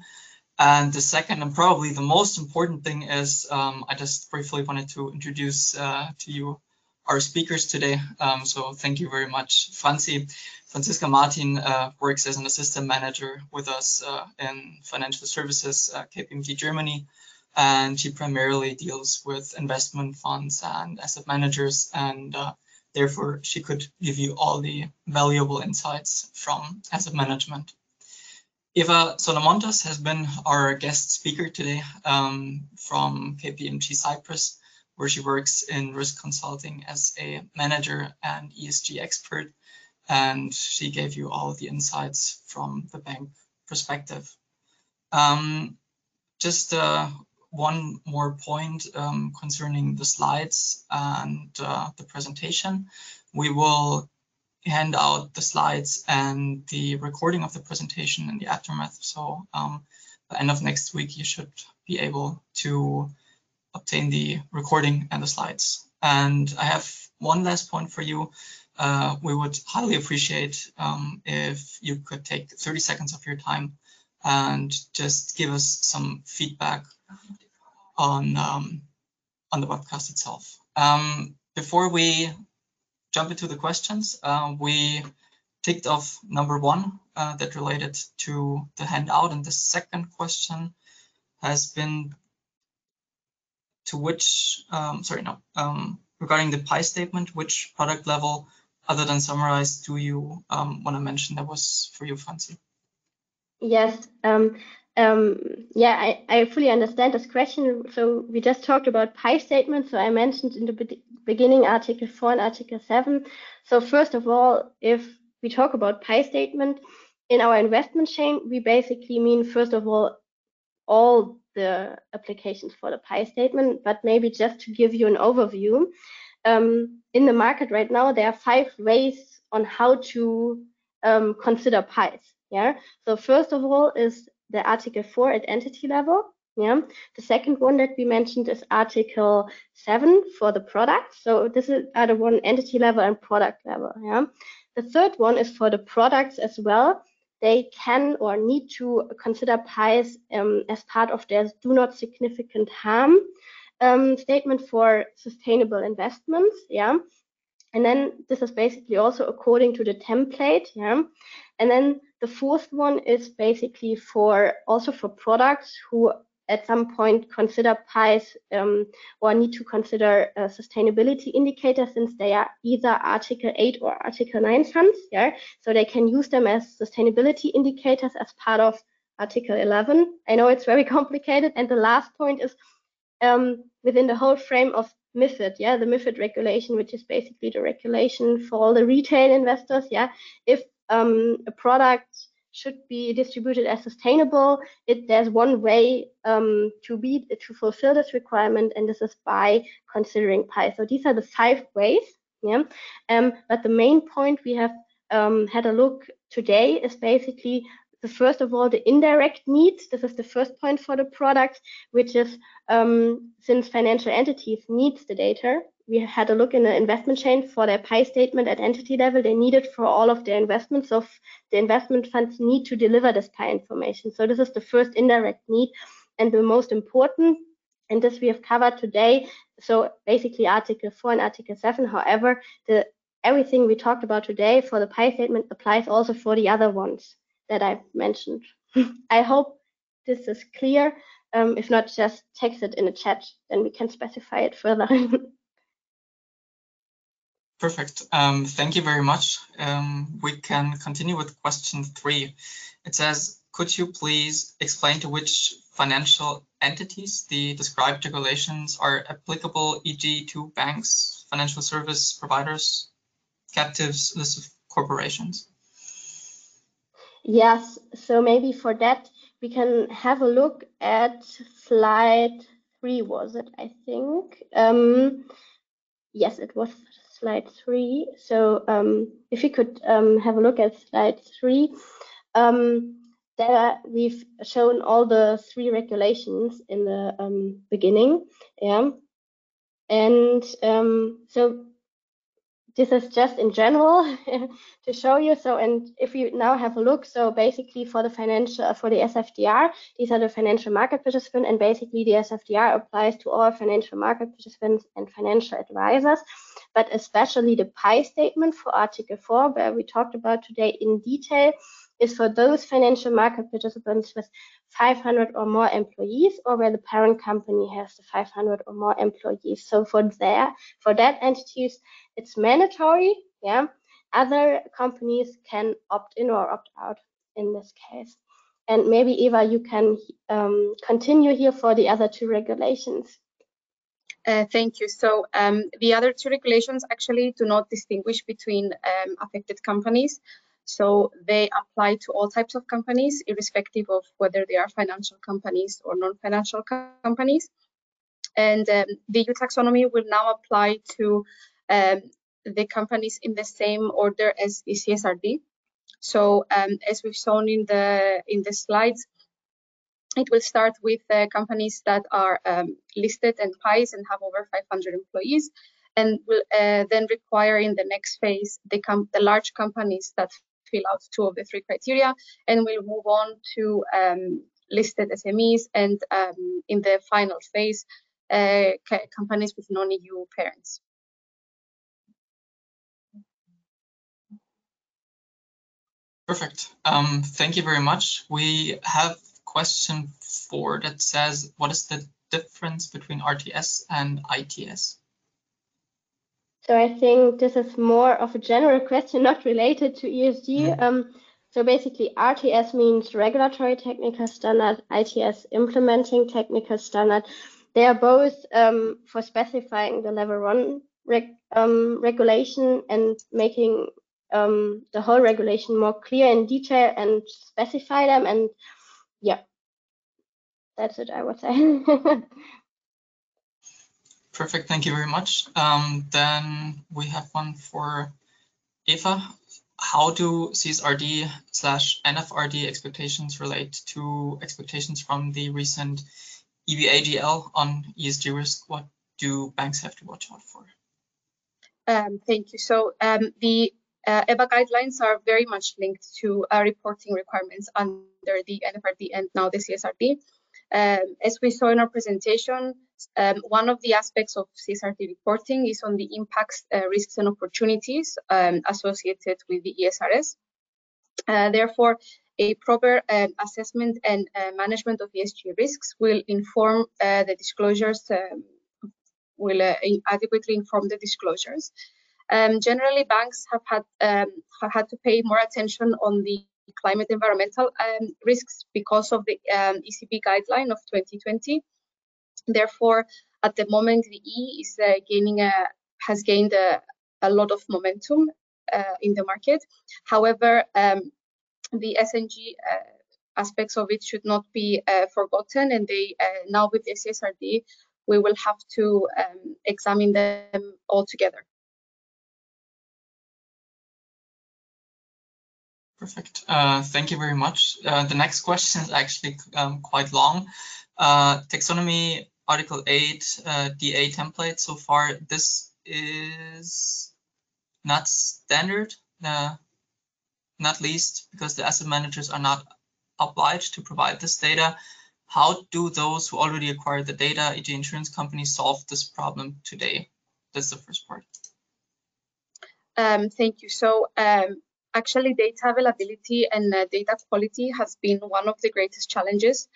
[SPEAKER 4] And the second and probably the most important thing is um, I just briefly wanted to introduce uh, to you our speakers today. Um, so thank you very much, Franzi. Franziska Martin uh, works as an assistant manager with us uh, in financial services at KPMG Germany, and she primarily deals with investment funds and asset managers, and uh, therefore she could give you all the valuable insights from asset management. Eva Solomontas has been our guest speaker today um, from KPMG Cyprus where she works in risk consulting as a manager and ESG expert. And she gave you all the insights from the bank perspective. Um, just uh, one more point um, concerning the slides and uh, the presentation. We will hand out the slides and the recording of the presentation in the aftermath. So um, the end of next week, you should be able to obtain the recording and the slides. And I have one last point for you. Uh, we would highly appreciate um, if you could take 30 seconds of your time and just give us some feedback on um, on the webcast itself. Um, before we jump into the questions, uh, we ticked off number one uh, that related to the handout, and the second question has been to which, um, sorry, no, um, regarding the PAI statement, which product level other than summarized do you um, want to mention that was for you, Franzi?
[SPEAKER 2] Yes. Um, um, yeah, I, I fully understand this question. So we just talked about PAI statements. So I mentioned in the be beginning Article 4 and Article 7. So first of all, if we talk about PAI statement in our investment chain, we basically mean, first of all, all the applications for the PAI statement, but maybe just to give you an overview. Um, in the market right now, there are five ways on how to um, consider PAIs. Yeah. So first of all is the Article 4 at entity level. Yeah. The second one that we mentioned is Article 7 for the product. So this is at the one entity level and product level. Yeah. The third one is for the products as well. They can or need to consider PAIs um, as part of their do not significant harm um, statement for sustainable investments. Yeah. And then this is basically also according to the template. Yeah. And then the fourth one is basically for also for products who at some point consider PAIs um, or need to consider uh, sustainability indicators since they are either Article 8 or Article 9 funds. Yeah, so they can use them as sustainability indicators as part of Article 11. I know it's very complicated. And the last point is um, within the whole frame of MIFID, yeah, the MIFID regulation, which is basically the regulation for all the retail investors. Yeah, if um, a product should be distributed as sustainable. It, there's one way um, to be to fulfill this requirement, and this is by considering PAI. So these are the five ways. Yeah. Um, but the main point we have um, had a look today is basically the first of all the indirect needs. This is the first point for the product, which is um, since financial entities needs the data, we had a look in the investment chain for their PAI statement at entity level. They need it for all of their investments. So the investment funds need to deliver this PAI information. So this is the first indirect need and the most important. And this we have covered today. So basically Article 4 and Article 7. However, the everything we talked about today for the PAI statement applies also for the other ones that I've mentioned. I hope this is clear. Um, if not, just text it in the chat, then we can specify it further.
[SPEAKER 4] Perfect. Um, thank you very much. Um, we can continue with question three. It says, could you please explain to which financial entities the described regulations are applicable, e.g. to banks, financial service providers, captives, list of corporations?
[SPEAKER 2] Yes, so maybe for that, we can have a look at slide three, was it, I think? Um, yes, it was slide three. So um, if you could um, have a look at slide three, um, there we've shown all the three regulations in the um, beginning. Yeah. And um, so this is just in general to show you. So, and if you now have a look, so basically for the financial, for the SFDR, these are the financial market participants, and basically the SFDR applies to all financial market participants and financial advisors, but especially the PAI statement for Article 4, where we talked about today in detail, is for those financial market participants with 500 or more employees or where the parent company has the 500 or more employees. So for there, for that entities, it's mandatory. Yeah. Other companies can opt in or opt out in this case. And maybe Eva, you can um, continue here for the other two regulations.
[SPEAKER 3] Uh, thank you. So um, the other two regulations actually do not distinguish between um, affected companies. So they apply to all types of companies, irrespective of whether they are financial companies or non-financial companies. And um, the EU taxonomy will now apply to um, the companies in the same order as the CSRD. So um, as we've shown in the in the slides, it will start with uh, companies that are um, listed and PIEs and have over 500 employees. and will uh, then require in the next phase the, the large companies that fill out two of the three criteria, and we'll move on to um, listed SMEs and um, in the final phase, uh, companies with non-EU parents.
[SPEAKER 4] Perfect. Um, thank you very much. We have question four that says, what is the difference between RTS and ITS?
[SPEAKER 2] So I think this is more of a general question, not related to ESG. Mm. Um, so basically, RTS means regulatory technical standard, ITS implementing technical standard. They are both um, for specifying the level one reg um, regulation and making um, the whole regulation more clear in detail and specify them. And yeah, that's it, I would say.
[SPEAKER 4] Perfect, thank you very much. Um, then we have one for Eva. How do CSRD slash NFRD expectations relate to expectations from the recent EBA GL on ESG risk? What do banks have to watch out for?
[SPEAKER 3] Um, thank you. So um, the uh, EBA guidelines are very much linked to uh, reporting requirements under the NFRD and now the CSRD. Um, as we saw in our presentation, um, one of the aspects of CSRD reporting is on the impacts, uh, risks and opportunities um, associated with the ESRS. Uh, therefore, a proper um, assessment and uh, management of ESG risks will inform uh, the disclosures, um, will uh, adequately inform the disclosures. Um, generally, banks have had um, have had to pay more attention on the climate environmental risks because of the ECB guideline of 2020. Therefore, at the moment, the E is uh, gaining a has gained a, a lot of momentum uh, in the market. However, um, the SNG uh, aspects of it should not be uh, forgotten, and they uh, now with the CSRD, we will have to um, examine them all together.
[SPEAKER 4] Perfect. Uh, thank you very much. Uh, the next question is actually um, quite long. Uh, taxonomy Article 8 uh, DA template. So far, this is not standard, uh, not least because the asset managers are not obliged to provide this data. How do those who already acquired the data, e.g. insurance companies, solve this problem today? That's the first part.
[SPEAKER 3] Um, thank you. So um, actually data availability and uh, data quality has been one of the greatest challenges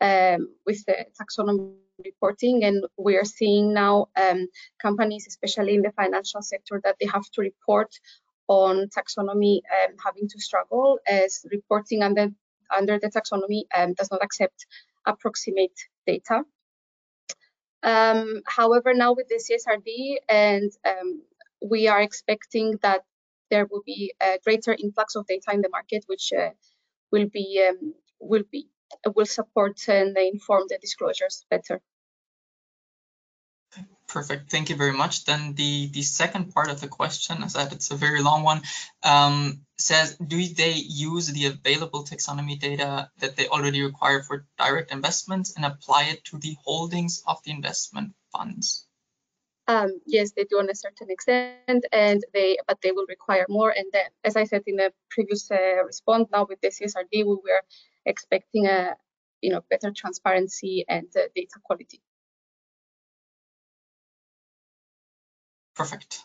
[SPEAKER 3] um, with the taxonomy reporting and we are seeing now um, companies especially in the financial sector that they have to report on taxonomy um, having to struggle as reporting under under the taxonomy um, does not accept approximate data. Um, however now with the csrd and um, we are expecting that there will be a greater influx of data in the market, which uh, will be um, will be will support and inform the disclosures better.
[SPEAKER 4] Perfect. Thank you very much. Then the the second part of the question, as that it's a very long one, um, says, do they use the available taxonomy data that they already require for direct investments and apply it to the holdings of the investment funds?
[SPEAKER 3] Um, yes, they do on a certain extent, and they but they will require more. And then, as I said in a previous uh, response, now with the CSRD, we were expecting a you know better transparency and uh, data quality.
[SPEAKER 4] Perfect.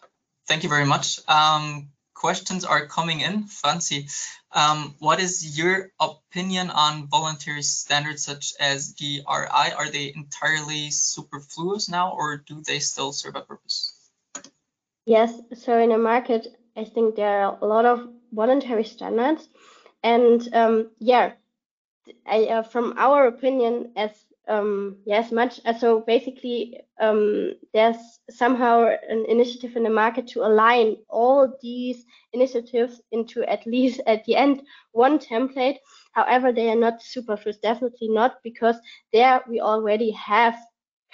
[SPEAKER 4] Thank you very much. Um, questions are coming in. Franzi. Um, what is your opinion on voluntary standards such as GRI? Are they entirely superfluous now or do they still serve a purpose?
[SPEAKER 2] Yes, so in a market, I think there are a lot of voluntary standards. And um, yeah, I, uh, from our opinion as um, yeah, as much. Uh, so basically, um, there's somehow an initiative in the market to align all these initiatives into at least at the end one template. However, they are not superfluous, definitely not, because there we already have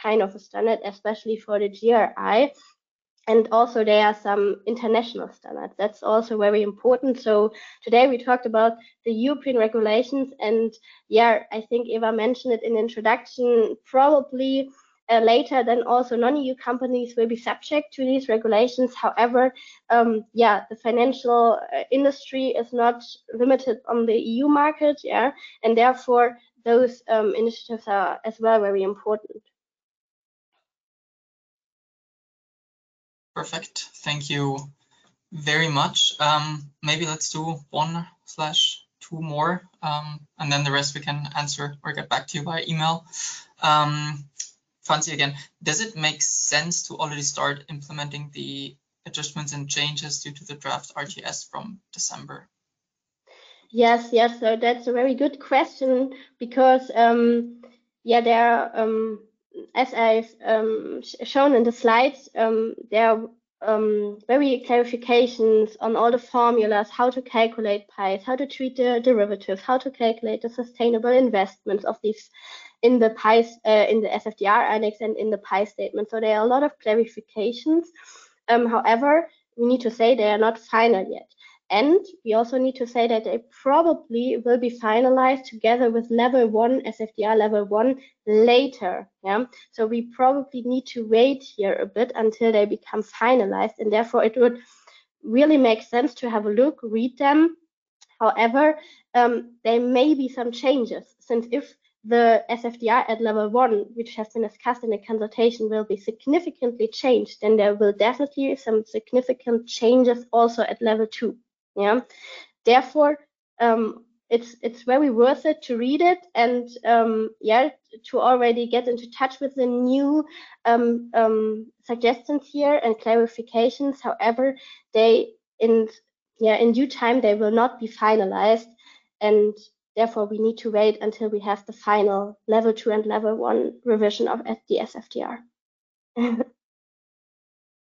[SPEAKER 2] kind of a standard, especially for the GRI and also there are some international standards that's also very important so today we talked about the european regulations and yeah i think eva mentioned it in introduction probably uh, later, then also non-EU companies will be subject to these regulations. However, um, yeah, the financial uh, industry is not limited on the EU market, yeah, and therefore those um, initiatives are as well very important.
[SPEAKER 4] Perfect. Thank you very much. Um, maybe let's do one slash two more, um, and then the rest we can answer or get back to you by email. Um, Franzi, again, does it make sense to already start implementing the adjustments and changes due to the draft RTS from December?
[SPEAKER 2] Yes, yes. So that's a very good question because, um, yeah, there are, um, as I've um, shown in the slides, um, there are um, very clarifications on all the formulas, how to calculate PAIs, how to treat the derivatives, how to calculate the sustainable investments of these in the PAIs, uh, in the SFDR annex and in the PAI statement. So there are a lot of clarifications. Um, however, we need to say they are not final yet. And we also need to say that they probably will be finalized together with level one, SFDR level one later. Yeah. So we probably need to wait here a bit until they become finalized. And therefore it would really make sense to have a look, read them. However, um, there may be some changes since if the SFDR at level one, which has been discussed in the consultation, will be significantly changed, then there will definitely be some significant changes also at level two. Yeah. Therefore, um, it's it's very worth it to read it and um, yeah to already get into touch with the new um, um, suggestions here and clarifications. However, they in yeah in due time they will not be finalized and therefore we need to wait until we have the final level two and level one revision of the SFDR.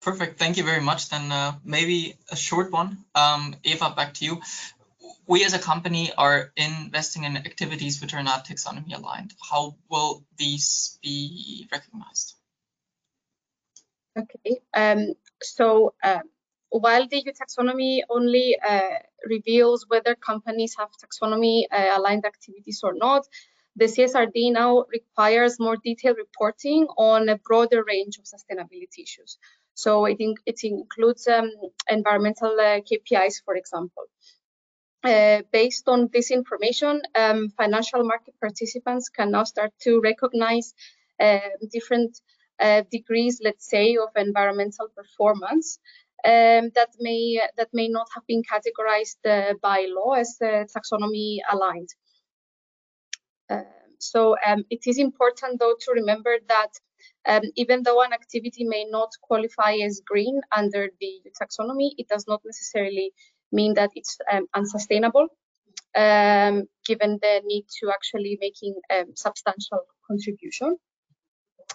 [SPEAKER 4] Perfect. Thank you very much. Then uh, maybe a short one. Um, Eva, back to you. We as a company are investing in activities which are not taxonomy aligned. How will these be recognized?
[SPEAKER 3] Okay. Um, so uh, while the EU taxonomy only uh, reveals whether companies have taxonomy uh, aligned activities or not, the CSRD now requires more detailed reporting on a broader range of sustainability issues. So I think it includes um, environmental uh, KPIs, for example. Uh, based on this information, um, financial market participants can now start to recognize uh, different degrees, let's say, of environmental performance um, that may that may not have been categorized uh, by law as uh, taxonomy aligned. so um, it is important, though, to remember that um, even though an activity may not qualify as green under the taxonomy, it does not necessarily mean that it's um, unsustainable, um, given the need to actually making a um, substantial contribution.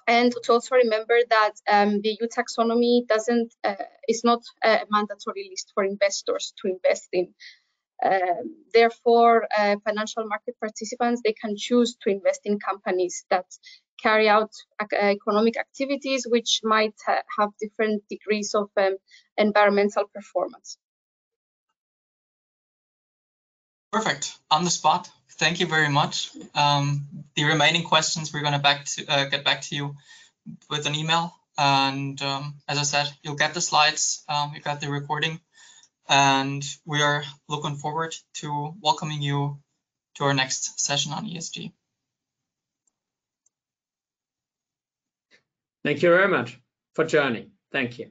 [SPEAKER 3] And to also remember that um, the EU taxonomy doesn't uh, is not a mandatory list for investors to invest in. Um, therefore, uh, financial market participants they can choose to invest in companies that carry out economic activities which might ha have different degrees of um, environmental performance.
[SPEAKER 4] Perfect. On the spot. Thank you very much. Um, the remaining questions we're going to back to uh, get back to you with an email. And um, as I said, you'll get the slides, um, you got the recording, and we are looking forward to welcoming you to our next session on ESG.
[SPEAKER 1] Thank you very much for joining. Thank you.